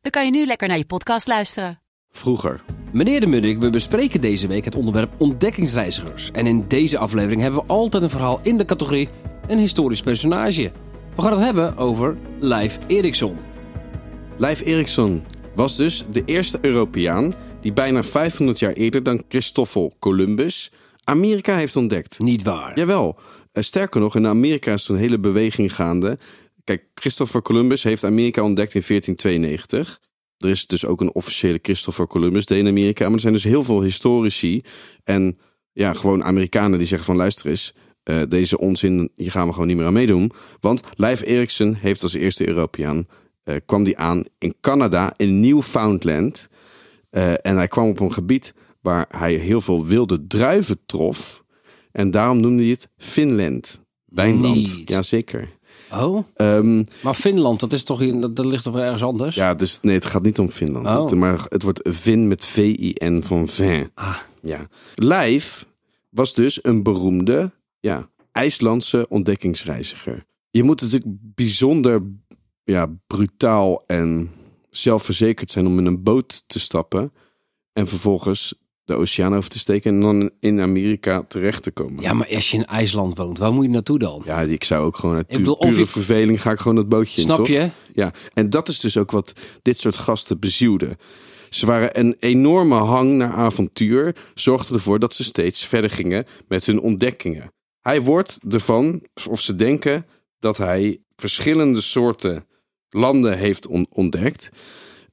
dan kan je nu lekker naar je podcast luisteren. Vroeger. Meneer de Munnik, we bespreken deze week het onderwerp ontdekkingsreizigers. En in deze aflevering hebben we altijd een verhaal in de categorie een historisch personage. We gaan het hebben over Leif Erikson. Leif Erikson was dus de eerste Europeaan die bijna 500 jaar eerder dan Christoffel Columbus Amerika heeft ontdekt. Niet waar. Jawel. Eh, Sterker nog, in Amerika is er een hele beweging gaande. Kijk, Christopher Columbus heeft Amerika ontdekt in 1492. Er is dus ook een officiële Christopher Columbus Day in Amerika. Maar er zijn dus heel veel historici en ja, gewoon Amerikanen die zeggen van luister eens, eh, deze onzin, hier gaan we gewoon niet meer aan meedoen. Want Leif Erikson heeft als eerste Europeaan, eh, kwam die aan in Canada, in Newfoundland. Eh, en hij kwam op een gebied waar hij heel veel wilde druiven trof. En daarom noemde hij het Finland. Wijnland. Jazeker. Oh, Ehm maar Finland, dat, is toch in, dat, dat ligt toch wel ergens anders? ja, dus nee, het gaat niet om Finland. Oh. Het, maar het wordt Vin met V-I-N van vin. Ah. Ja. Leif was dus een beroemde ja, IJslandse ontdekkingsreiziger. Je moet natuurlijk bijzonder ja, brutaal en zelfverzekerd zijn om in een boot te stappen. En vervolgens de oceaan over te steken en dan in Amerika terecht te komen. Ja, maar als je in IJsland woont, waar moet je naartoe dan? Ja, ik zou ook gewoon uit bedoel, pu- of pure je- verveling ga ik gewoon dat bootje in, Snap je? Ja, en dat is dus ook wat dit soort gasten bezielde. Ze waren een enorme hang naar avontuur, zorgden ervoor dat ze steeds verder gingen met hun ontdekkingen. Hij wordt ervan, of ze denken, dat hij verschillende soorten landen heeft on- ontdekt.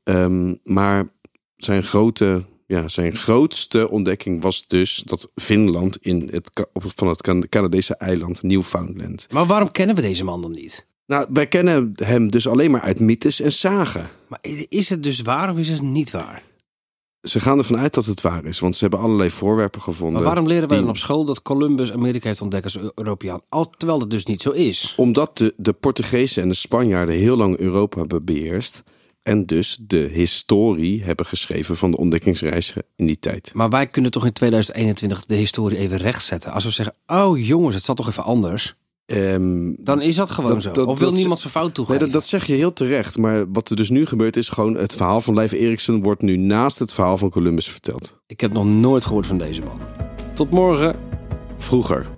Ehm, maar zijn, grote, ja, zijn grootste ontdekking was dus dat Finland in het, van het Can- Canadese eiland Newfoundland. Maar waarom kennen we deze man dan niet? Nou, wij kennen hem dus alleen maar uit mythes en zagen. Maar is het dus waar of is het niet waar? Ze gaan ervan uit dat het waar is, want ze hebben allerlei voorwerpen gevonden. Maar waarom leren wij die- dan op school dat Columbus Amerika heeft ontdekt als Europeaan? Al, terwijl dat dus niet zo is. Omdat de, de Portugezen en de Spanjaarden heel lang Europa hebben beheerst. En dus de historie hebben geschreven van de ontdekkingsreizen in die tijd. Maar wij kunnen toch in 2021 de historie even rechtzetten. Als we zeggen, oh jongens, het zat toch even anders. Ehm, Dan is dat gewoon Dat- zo. dat- of wil dat- niemand zijn fout nee, toegeven? dat, dat zeg je heel terecht. Maar wat er dus nu gebeurt is gewoon het verhaal van Leif Erikson wordt nu naast het verhaal van Columbus verteld. Ik heb nog nooit gehoord van deze man. Tot morgen. Vroeger.